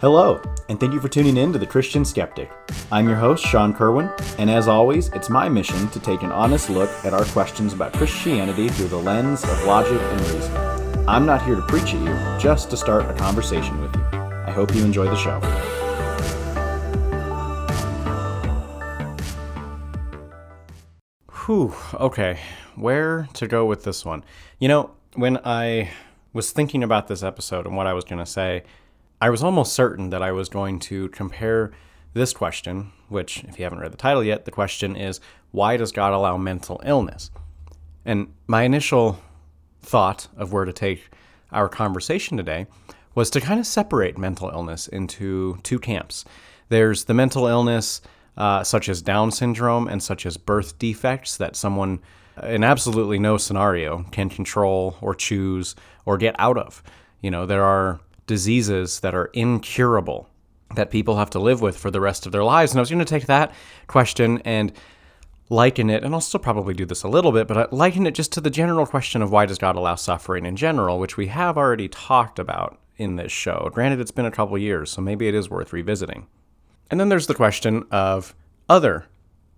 Hello, and thank you for tuning in to The Christian Skeptic. I'm your host, Sean Kerwin, and as always, it's my mission to take an honest look at our questions about Christianity through the lens of logic and reason. I'm not here to preach at you, just to start a conversation with you. I hope you enjoy the show. Whew, okay. Where to go with this one? You know, when I was thinking about this episode and what I was going to say, I was almost certain that I was going to compare this question, which, if you haven't read the title yet, the question is why does God allow mental illness? And my initial thought of where to take our conversation today was to kind of separate mental illness into two camps. There's the mental illness, uh, such as Down syndrome and such as birth defects, that someone in absolutely no scenario can control or choose or get out of. You know, there are diseases that are incurable that people have to live with for the rest of their lives. And I was going to take that question and liken it, and I'll still probably do this a little bit, but I liken it just to the general question of why does God allow suffering in general, which we have already talked about in this show. Granted, it's been a couple years, so maybe it is worth revisiting. And then there's the question of other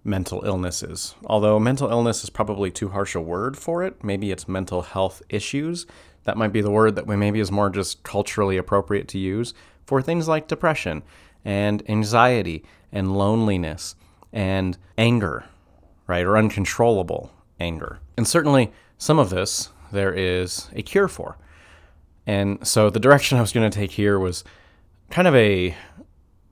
mental illnesses. Although mental illness is probably too harsh a word for it, maybe it's mental health issues. That might be the word that we maybe is more just culturally appropriate to use for things like depression and anxiety and loneliness and anger, right? Or uncontrollable anger. And certainly some of this there is a cure for. And so the direction I was going to take here was kind of a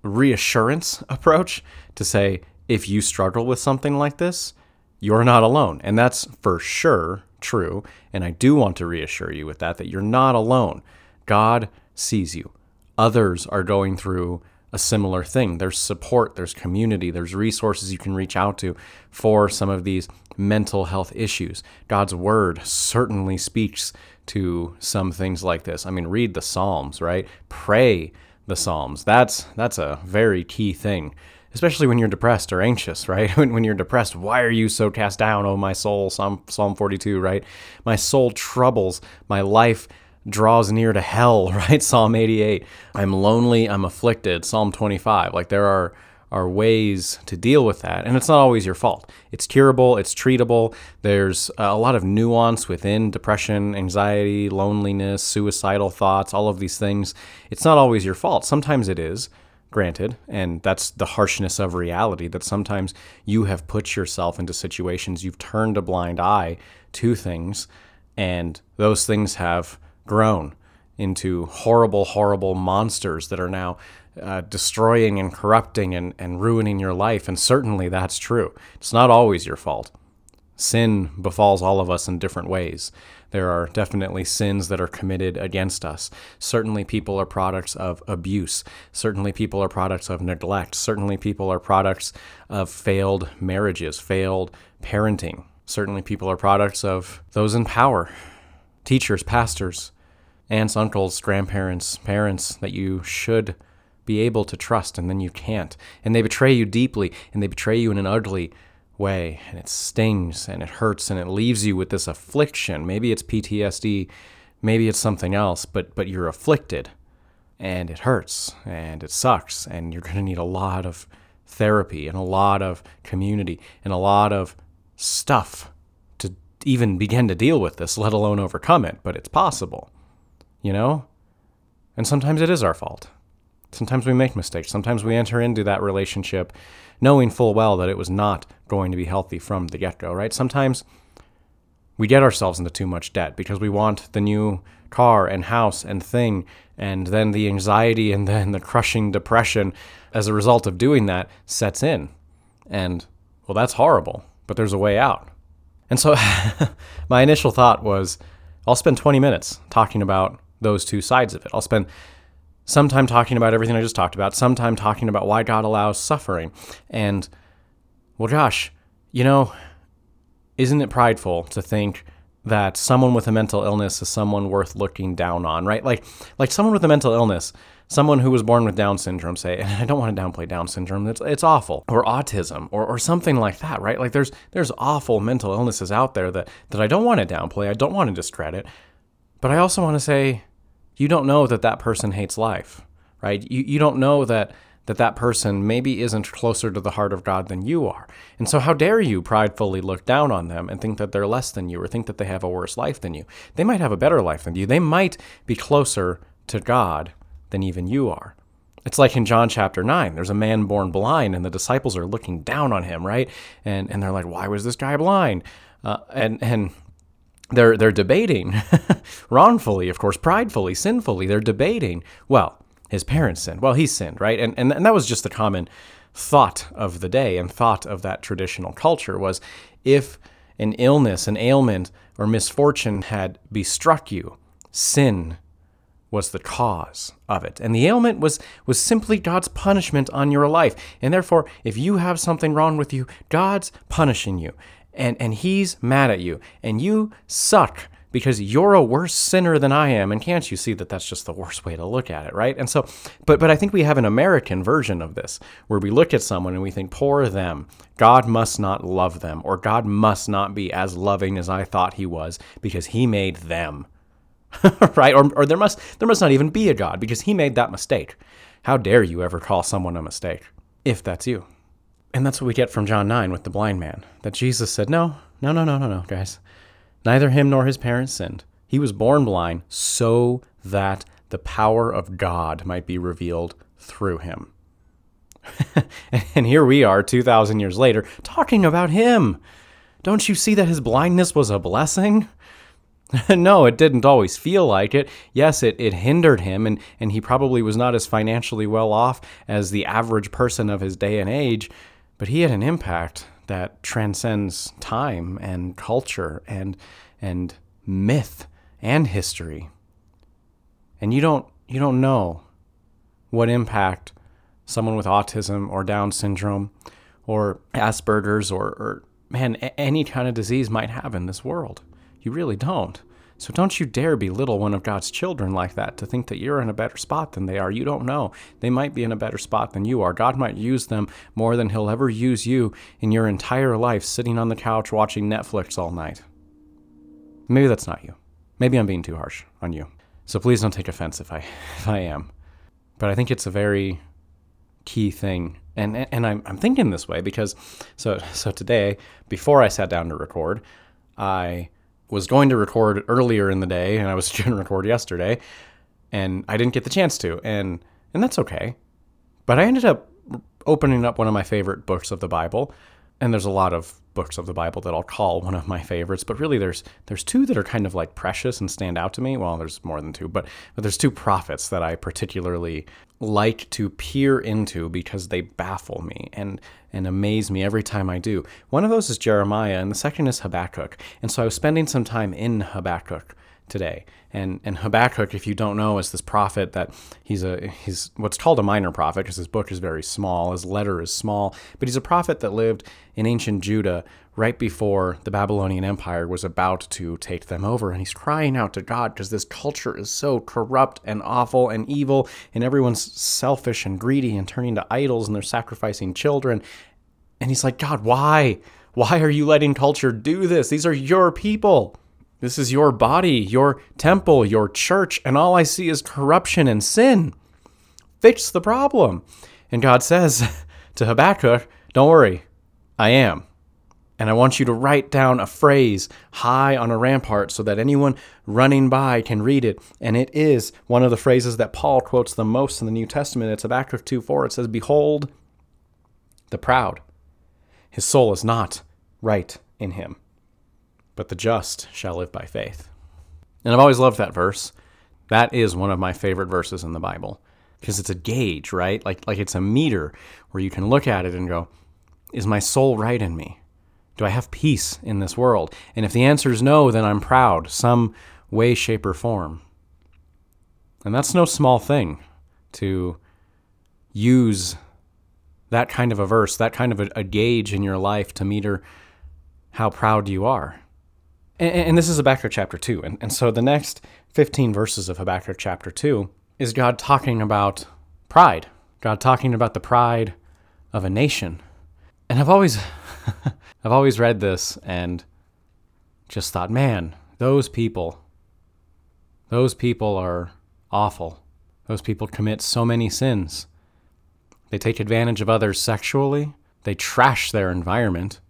reassurance approach to say if you struggle with something like this, you're not alone. And that's for sure true. And I do want to reassure you with that, that you're not alone. God sees you. Others are going through a similar thing. There's support, there's community, there's resources you can reach out to for some of these mental health issues. God's word certainly speaks to some things like this. I mean, read the Psalms, right? Pray the Psalms. That's that's a very key thing especially when you're depressed or anxious, right? When, when you're depressed, why are you so cast down, oh my soul? Psalm, Psalm 42, right? My soul troubles, my life draws near to hell, right? Psalm 88. I'm lonely, I'm afflicted, Psalm 25. Like there are are ways to deal with that, and it's not always your fault. It's curable, it's treatable. There's a lot of nuance within depression, anxiety, loneliness, suicidal thoughts, all of these things. It's not always your fault. Sometimes it is granted, and that's the harshness of reality that sometimes you have put yourself into situations, you've turned a blind eye to things, and those things have grown into horrible, horrible monsters that are now uh, destroying and corrupting and, and ruining your life. And certainly that's true. It's not always your fault. Sin befalls all of us in different ways. There are definitely sins that are committed against us. Certainly, people are products of abuse. Certainly, people are products of neglect. Certainly, people are products of failed marriages, failed parenting. Certainly, people are products of those in power teachers, pastors, aunts, uncles, grandparents, parents that you should be able to trust, and then you can't. And they betray you deeply, and they betray you in an ugly, way and it stings and it hurts and it leaves you with this affliction. Maybe it's PTSD, maybe it's something else, but but you're afflicted and it hurts and it sucks and you're going to need a lot of therapy and a lot of community and a lot of stuff to even begin to deal with this, let alone overcome it, but it's possible. You know? And sometimes it is our fault. Sometimes we make mistakes. Sometimes we enter into that relationship knowing full well that it was not going to be healthy from the get go, right? Sometimes we get ourselves into too much debt because we want the new car and house and thing, and then the anxiety and then the crushing depression as a result of doing that sets in. And well, that's horrible, but there's a way out. And so my initial thought was I'll spend 20 minutes talking about those two sides of it. I'll spend some time talking about everything I just talked about, some time talking about why God allows suffering. And, well, gosh, you know, isn't it prideful to think that someone with a mental illness is someone worth looking down on, right? Like, like someone with a mental illness, someone who was born with Down syndrome, say, and I don't want to downplay Down syndrome, it's, it's awful, or autism, or, or something like that, right? Like, there's there's awful mental illnesses out there that that I don't want to downplay, I don't want to discredit, but I also want to say you don't know that that person hates life, right? You, you don't know that that that person maybe isn't closer to the heart of God than you are. And so how dare you pridefully look down on them and think that they're less than you or think that they have a worse life than you. They might have a better life than you. They might be closer to God than even you are. It's like in John chapter 9, there's a man born blind, and the disciples are looking down on him, right? And, and they're like, why was this guy blind? Uh, and, and they're, they're debating, wrongfully, of course, pridefully, sinfully. They're debating, well, his parents sinned. Well, he sinned, right? And, and, and that was just the common thought of the day and thought of that traditional culture was if an illness, an ailment, or misfortune had bestruck you, sin was the cause of it. And the ailment was, was simply God's punishment on your life. And therefore, if you have something wrong with you, God's punishing you. And, and He's mad at you. And you suck because you're a worse sinner than I am. And can't you see that that's just the worst way to look at it, right? And so, but, but I think we have an American version of this where we look at someone and we think, poor them. God must not love them, or God must not be as loving as I thought he was because he made them. right? Or, or there must there must not even be a God because he made that mistake. How dare you ever call someone a mistake, if that's you? And that's what we get from John 9 with the blind man. That Jesus said, No, no, no, no, no, no, guys. Neither him nor his parents sinned. He was born blind so that the power of God might be revealed through him. and here we are, 2,000 years later, talking about him. Don't you see that his blindness was a blessing? no, it didn't always feel like it. Yes, it, it hindered him, and, and he probably was not as financially well off as the average person of his day and age, but he had an impact that transcends time and culture and and myth and history. And you don't you don't know what impact someone with autism or Down syndrome or Asperger's or, or man any kind of disease might have in this world. You really don't. So don't you dare belittle one of God's children like that to think that you're in a better spot than they are. You don't know. They might be in a better spot than you are. God might use them more than He'll ever use you in your entire life sitting on the couch watching Netflix all night. Maybe that's not you. Maybe I'm being too harsh on you. So please don't take offense if I if I am. But I think it's a very key thing. And and I'm I'm thinking this way because so so today before I sat down to record, I was going to record earlier in the day and I was going to record yesterday and I didn't get the chance to and and that's okay. But I ended up opening up one of my favorite books of the Bible and there's a lot of books of the Bible that I'll call one of my favorites, but really there's there's two that are kind of like precious and stand out to me. Well, there's more than two, but, but there's two prophets that I particularly like to peer into because they baffle me and and amaze me every time I do. One of those is Jeremiah and the second is Habakkuk. And so I was spending some time in Habakkuk today. And and Habakkuk, if you don't know, is this prophet that he's a he's what's called a minor prophet because his book is very small, his letter is small, but he's a prophet that lived in ancient Judah right before the Babylonian Empire was about to take them over. And he's crying out to God because this culture is so corrupt and awful and evil, and everyone's selfish and greedy and turning to idols and they're sacrificing children. And he's like, God, why? Why are you letting culture do this? These are your people. This is your body, your temple, your church, and all I see is corruption and sin. Fix the problem. And God says to Habakkuk, Don't worry, I am. And I want you to write down a phrase high on a rampart so that anyone running by can read it. And it is one of the phrases that Paul quotes the most in the New Testament. It's Habakkuk 2 4. It says, Behold, the proud. His soul is not right in him but the just shall live by faith. And I've always loved that verse. That is one of my favorite verses in the Bible because it's a gauge, right? Like like it's a meter where you can look at it and go, is my soul right in me? Do I have peace in this world? And if the answer is no, then I'm proud, some way, shape, or form. And that's no small thing to use that kind of a verse, that kind of a, a gauge in your life to meter how proud you are. And, and this is Habakkuk chapter 2. And, and so the next 15 verses of Habakkuk chapter 2 is God talking about pride, God talking about the pride of a nation. And I've always I've always read this and just thought, man, those people those people are awful. Those people commit so many sins. They take advantage of others sexually, they trash their environment,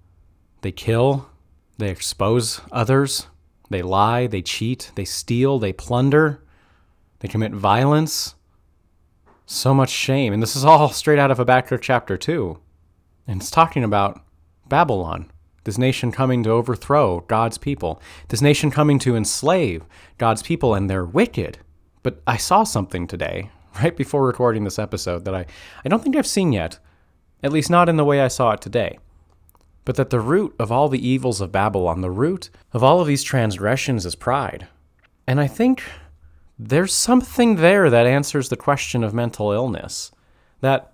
they kill, they expose others, they lie, they cheat, they steal, they plunder, they commit violence. So much shame. And this is all straight out of Habakkuk chapter 2. And it's talking about Babylon, this nation coming to overthrow God's people, this nation coming to enslave God's people, and they're wicked. But I saw something today, right before recording this episode, that I, I don't think I've seen yet, at least not in the way I saw it today. But that the root of all the evils of Babylon, the root of all of these transgressions is pride. And I think there's something there that answers the question of mental illness. That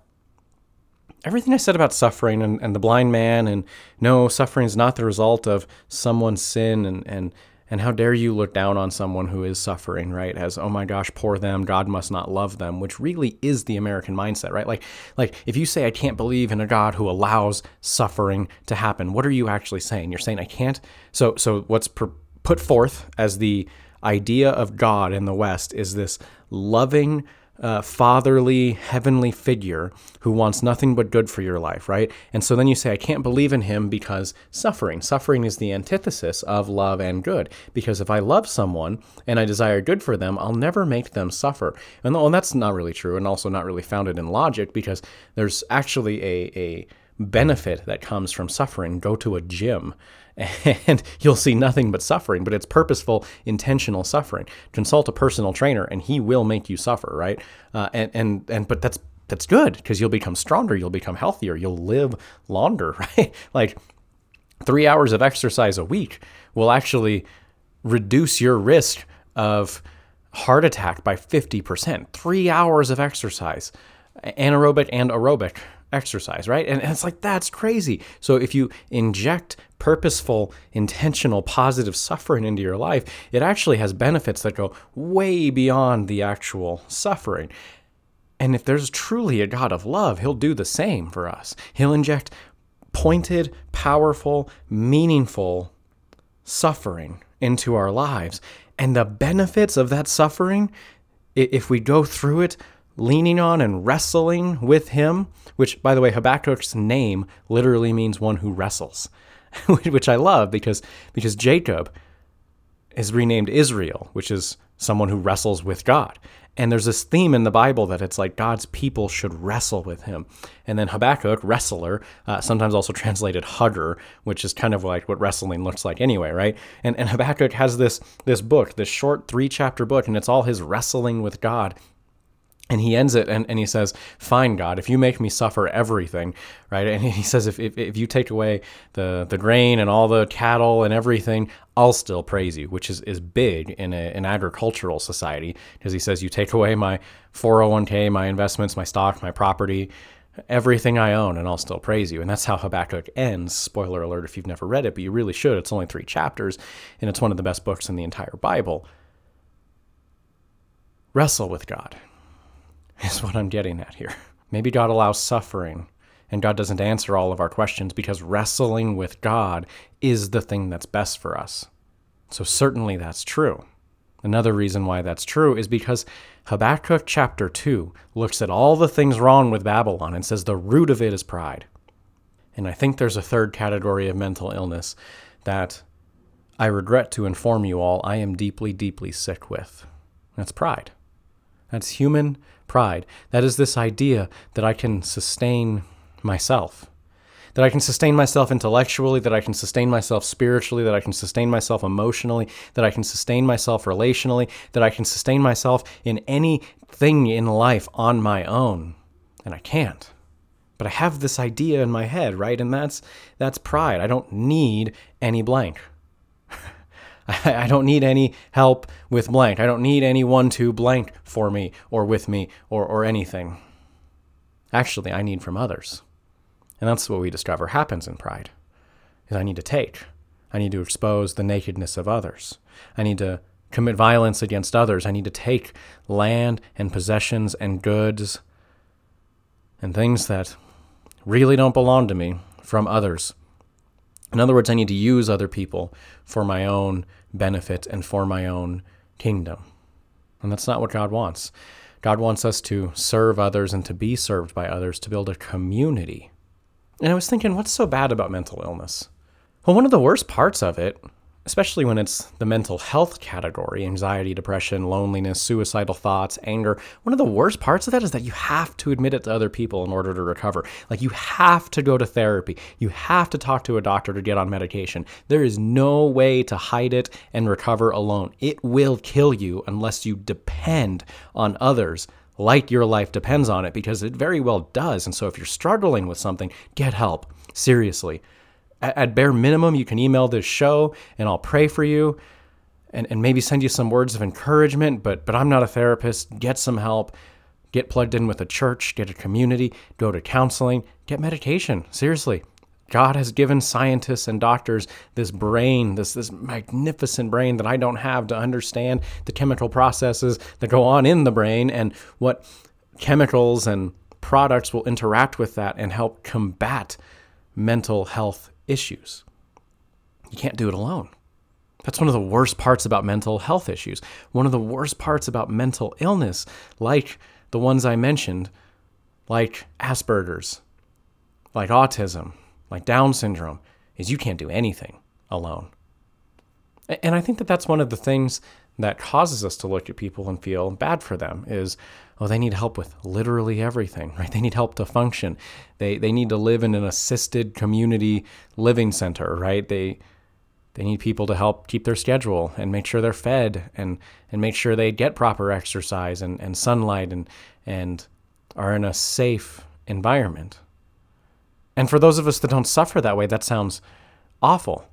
everything I said about suffering and, and the blind man, and no, suffering is not the result of someone's sin, and, and and how dare you look down on someone who is suffering, right? As oh my gosh, poor them, God must not love them, which really is the American mindset, right? Like like if you say I can't believe in a God who allows suffering to happen, what are you actually saying? You're saying I can't. So so what's put forth as the idea of God in the West is this loving uh, fatherly, heavenly figure who wants nothing but good for your life, right? And so then you say, I can't believe in him because suffering. Suffering is the antithesis of love and good. Because if I love someone and I desire good for them, I'll never make them suffer. And, that's not really true and also not really founded in logic because there's actually a, a benefit that comes from suffering. Go to a gym and you'll see nothing but suffering, but it's purposeful, intentional suffering. Consult a personal trainer and he will make you suffer, right? Uh, and, and, and, but that's, that's good because you'll become stronger, you'll become healthier, you'll live longer, right? like three hours of exercise a week will actually reduce your risk of heart attack by 50%. Three hours of exercise, anaerobic and aerobic exercise, right? And it's like, that's crazy. So if you inject purposeful, intentional, positive suffering into your life, it actually has benefits that go way beyond the actual suffering. And if there's truly a God of love, He'll do the same for us. He'll inject pointed, powerful, meaningful suffering into our lives. And the benefits of that suffering, if we go through it leaning on and wrestling with him, which, by the way, Habakkuk's name literally means one who wrestles, which I love because, because Jacob is renamed Israel, which is someone who wrestles with God. And there's this theme in the Bible that it's like God's people should wrestle with him. And then Habakkuk, wrestler, uh, sometimes also translated hugger, which is kind of like what wrestling looks like anyway, right? And, and Habakkuk has this, this book, this short three chapter book, and it's all his wrestling with God and he ends it and, and he says, Fine, God, if you make me suffer everything, right? And he says, if, if, if you take away the, the grain and all the cattle and everything, I'll still praise you, which is, is big in a, an agricultural society. Because he says, You take away my 401k, my investments, my stock, my property, everything I own, and I'll still praise you. And that's how Habakkuk ends. Spoiler alert if you've never read it, but you really should. It's only three chapters, and it's one of the best books in the entire Bible. Wrestle with God is what I'm getting at here. Maybe God allows suffering and God doesn't answer all of our questions because wrestling with God is the thing that's best for us. So, certainly that's true. Another reason why that's true is because Habakkuk chapter 2 looks at all the things wrong with Babylon and says the root of it is pride. And I think there's a third category of mental illness that I regret to inform you all I am deeply, deeply sick with. That's pride. That's human pride. That is this idea that I can sustain myself, that I can sustain myself intellectually, that I can sustain myself spiritually, that I can sustain myself emotionally, that I can sustain myself relationally, that I can sustain myself in anything in life on my own. And I can't. But I have this idea in my head, right? And that's that's pride. I don't need any blank. I don't need any help with blank. I don't need anyone to blank for me or with me or, or anything. Actually, I need from others. And that's what we discover happens in pride. Is I need to take. I need to expose the nakedness of others. I need to commit violence against others. I need to take land and possessions and goods and things that really don't belong to me from others in other words, I need to use other people for my own benefit and for my own kingdom. And that's not what God wants. God wants us to serve others and to be served by others to build a community. And I was thinking, what's so bad about mental illness? Well, one of the worst parts of it especially when it's the mental health category anxiety, depression, loneliness, suicidal thoughts, anger. One of the worst parts of that is that you have to admit it to other people in order to recover. Like you have to go to therapy, you have to talk to a doctor to get on medication. There is no way to hide it and recover alone. It will kill you unless you depend on others like your life depends on it because it very well does. And so if you're struggling with something, get help. Seriously at, bare minimum, you can email this show and I'll pray for you and, and maybe send you some words of encouragement. But, but I'm not a therapist. Get some help. Get plugged in with a church, get a community, go to counseling, get medication. Seriously. God has given scientists and doctors this brain, this this magnificent brain that I don't have to understand the chemical processes that go on in the brain and what chemicals and products will interact with that and help combat mental health issues. You can't do it alone. That's one of the worst parts about mental health issues. One of the worst parts about mental illness, like the ones I mentioned, like Asperger's, like autism, like Down syndrome, is you can't do anything alone. And I think that that's one of the things that causes us to look at people and feel bad for them is oh they need help with literally everything right? They need help to function. They they need to live in an assisted community living center right? They they need people to help keep their schedule and make sure they're fed and and make sure they get proper exercise and, and sunlight and and are in a safe environment. And for those of us that don't suffer that way that sounds awful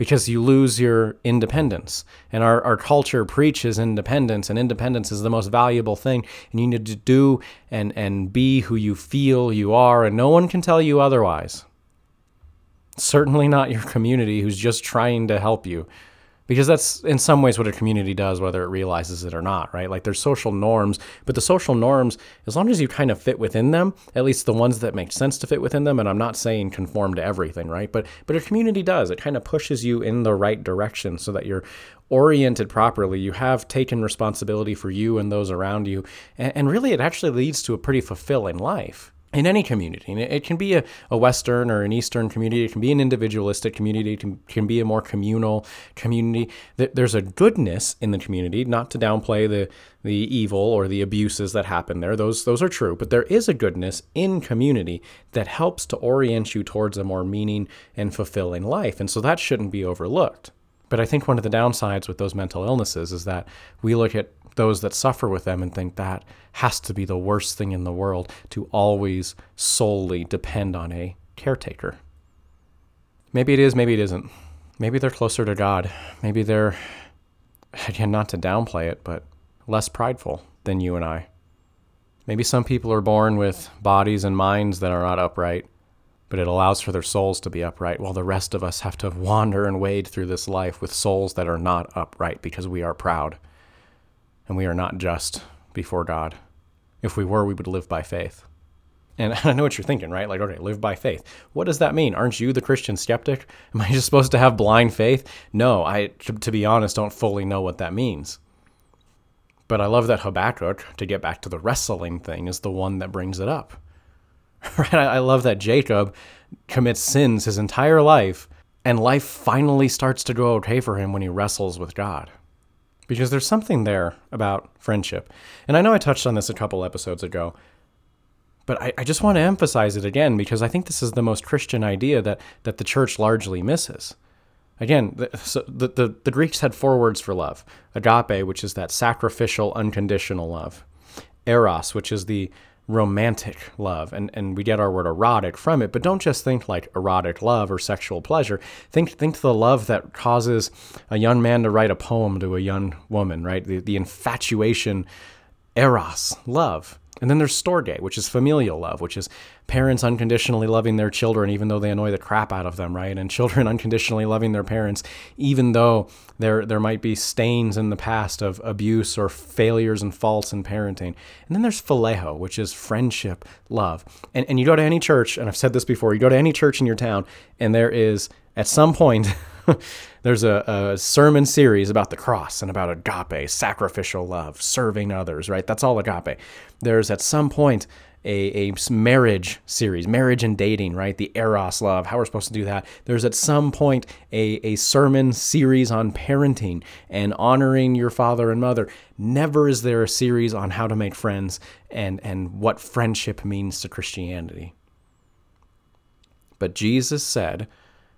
because you lose your independence. And our, our culture preaches independence, and independence is the most valuable thing. And you need to do and, and be who you feel you are, and no one can tell you otherwise. Certainly not your community who's just trying to help you because that's in some ways what a community does whether it realizes it or not right? Like there's social norms but the social norms as long as you kind of fit within them at least the ones that make sense to fit within them and i'm not saying conform to everything right? But but a community does. It kind of pushes you in the right direction so that you're oriented properly. You have taken responsibility for you and those around you and, and really it actually leads to a pretty fulfilling life in any community. And It can be a, a, Western or an Eastern community. It can be an individualistic community. It can, can be a more communal community. There's a goodness in the community, not to downplay the, the evil or the abuses that happen there. Those, those are true. But there is a goodness in community that helps to orient you towards a more meaning and fulfilling life. And so that shouldn't be overlooked. But I think one of the downsides with those mental illnesses is that we look at those that suffer with them and think that has to be the worst thing in the world to always solely depend on a caretaker. Maybe it is, maybe it isn't. Maybe they're closer to God. Maybe they're, again, not to downplay it, but less prideful than you and I. Maybe some people are born with bodies and minds that are not upright, but it allows for their souls to be upright, while the rest of us have to wander and wade through this life with souls that are not upright because we are proud and we are not just before God. If we were, we would live by faith. And I know what you're thinking, right? Like, okay, live by faith. What does that mean? Aren't you the Christian skeptic? Am I just supposed to have blind faith? No, I, to be honest, don't fully know what that means. But I love that Habakkuk, to get back to the wrestling thing, is the one that brings it up. Right? I love that Jacob commits sins his entire life, and life finally starts to go okay for him when he wrestles with God because there's something there about friendship. And I know I touched on this a couple episodes ago, but I, I, just want to emphasize it again because I think this is the most Christian idea that, that the church largely misses. Again, the, so the, the, the Greeks had four words for love agape, which is that sacrificial, unconditional love, eros, which is the romantic love and, and we get our word erotic from it but don't just think like erotic love or sexual pleasure. Think think the love that causes a young man to write a poem to a young woman right? The, the infatuation eros love. And then there's storge, which is familial love, which is parents unconditionally loving their children even though they annoy the crap out of them, right? And children unconditionally loving their parents even though there there might be stains in the past of abuse or failures and faults in parenting. And then there's phileo, which is friendship, love. And and you go to any church, and I've said this before, you go to any church in your town and there is at some point There's a, a, sermon series about the cross and about agape, sacrificial love, serving others, right? That's all agape. There's at some point a, a marriage series, marriage and dating, right? The Eros love, how we're supposed to do that. There's at some point a, a sermon series on parenting and honoring your father and mother. Never is there a series on how to make friends and, and what friendship means to Christianity. But Jesus said,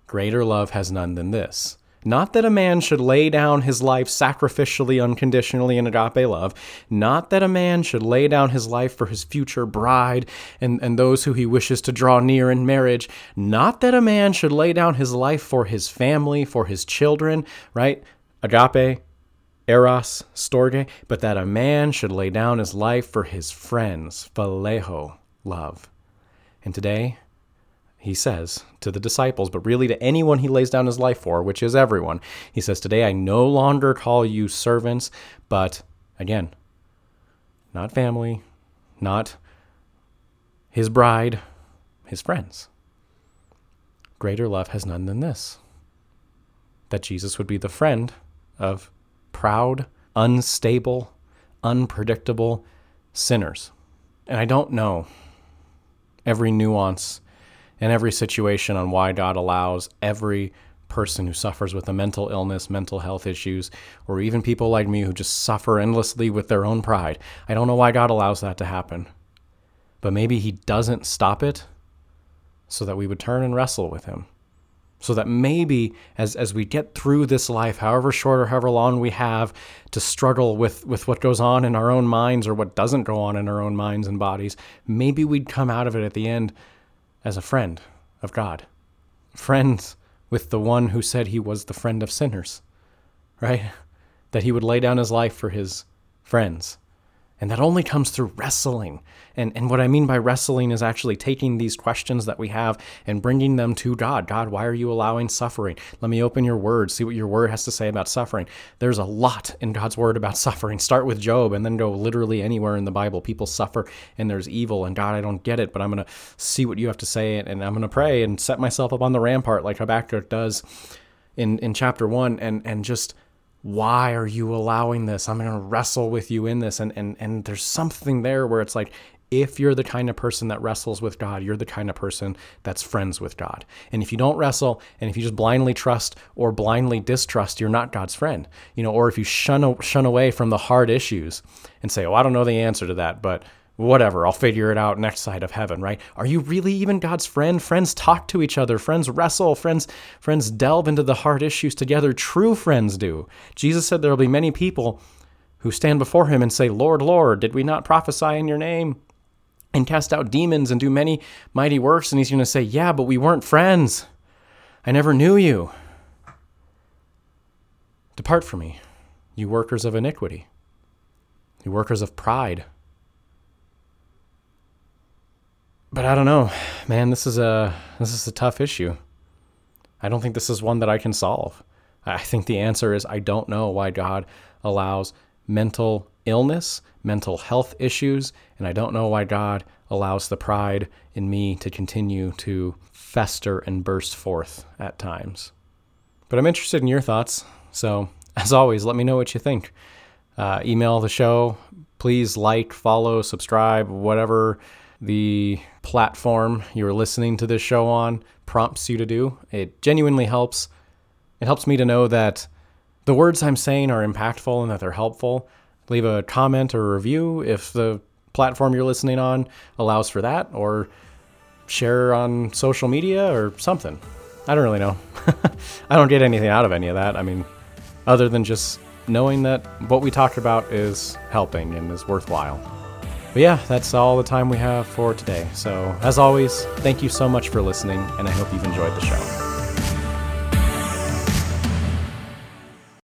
Greater love has none than this not that a man should lay down his life sacrificially, unconditionally in agape love. Not that a man should lay down his life for his future bride and, and those who he wishes to draw near in marriage. Not that a man should lay down his life for his family, for his children, right? Agape, eros, storge, but that a man should lay down his life for his friends, phileo, love. And today, he says to the disciples, but really to anyone he lays down his life for, which is everyone. He says, Today I no longer call you servants, but again, not family, not his bride, his friends. Greater love has none than this that Jesus would be the friend of proud, unstable, unpredictable sinners. And I don't know every nuance in every situation on why God allows every person who suffers with a mental illness, mental health issues, or even people like me who just suffer endlessly with their own pride. I don't know why God allows that to happen. But maybe He doesn't stop it so that we would turn and wrestle with Him. So that maybe as, as we get through this life, however short or however long we have to struggle with, with what goes on in our own minds or what doesn't go on in our own minds and bodies, maybe we'd come out of it at the end as a friend of God, friends with the one who said he was the friend of sinners, right? That he would lay down his life for his friends. And that only comes through wrestling. And, and what I mean by wrestling is actually taking these questions that we have and bringing them to God. God, why are you allowing suffering? Let me open your word, see what your word has to say about suffering. There's a lot in God's word about suffering. Start with Job and then go literally anywhere in the Bible. People suffer and there's evil. And God, I don't get it, but I'm going to see what you have to say and I'm going to pray and set myself up on the rampart like Habakkuk does in, in chapter one and, and just why are you allowing this? I'm going to wrestle with you in this. And, and, and there's something there where it's like, if you're the kind of person that wrestles with God, you're the kind of person that's friends with God. And if you don't wrestle and if you just blindly trust or blindly distrust, you're not God's friend. You know, or if you shun shun away from the hard issues and say, "Oh, I don't know the answer to that, but whatever, I'll figure it out next side of heaven, right? Are you really even God's friend? Friends talk to each other, friends wrestle, friends friends delve into the hard issues together. True friends do. Jesus said there will be many people who stand before him and say, "Lord, Lord, did we not prophesy in your name?" And cast out demons and do many mighty works. And he's going to say, Yeah, but we weren't friends. I never knew you. Depart from me, you workers of iniquity, you workers of pride. But I don't know, man. This is a this is a tough issue. I don't think this is one that I can solve. I think the answer is I don't know why God allows mental illness, mental health issues, and I don't know why God allows the pride in me to continue to fester and burst forth at times. But I'm interested in your thoughts. So, as always, let me know what you think. Uh, email the show. Please like, follow, subscribe, whatever the platform you're listening to this show on prompts you to do. It genuinely helps. It helps me to know that the words I'm saying are impactful and that they're helpful. Leave a comment or a review if the platform you're listening on allows for that, or share on social media or something. I don't really know. I don't get anything out of any of that. I mean, other than just knowing that what we talked about is helping and is worthwhile. But yeah, that's all the time we have for today. So, as always, thank you so much for listening, and I hope you've enjoyed the show.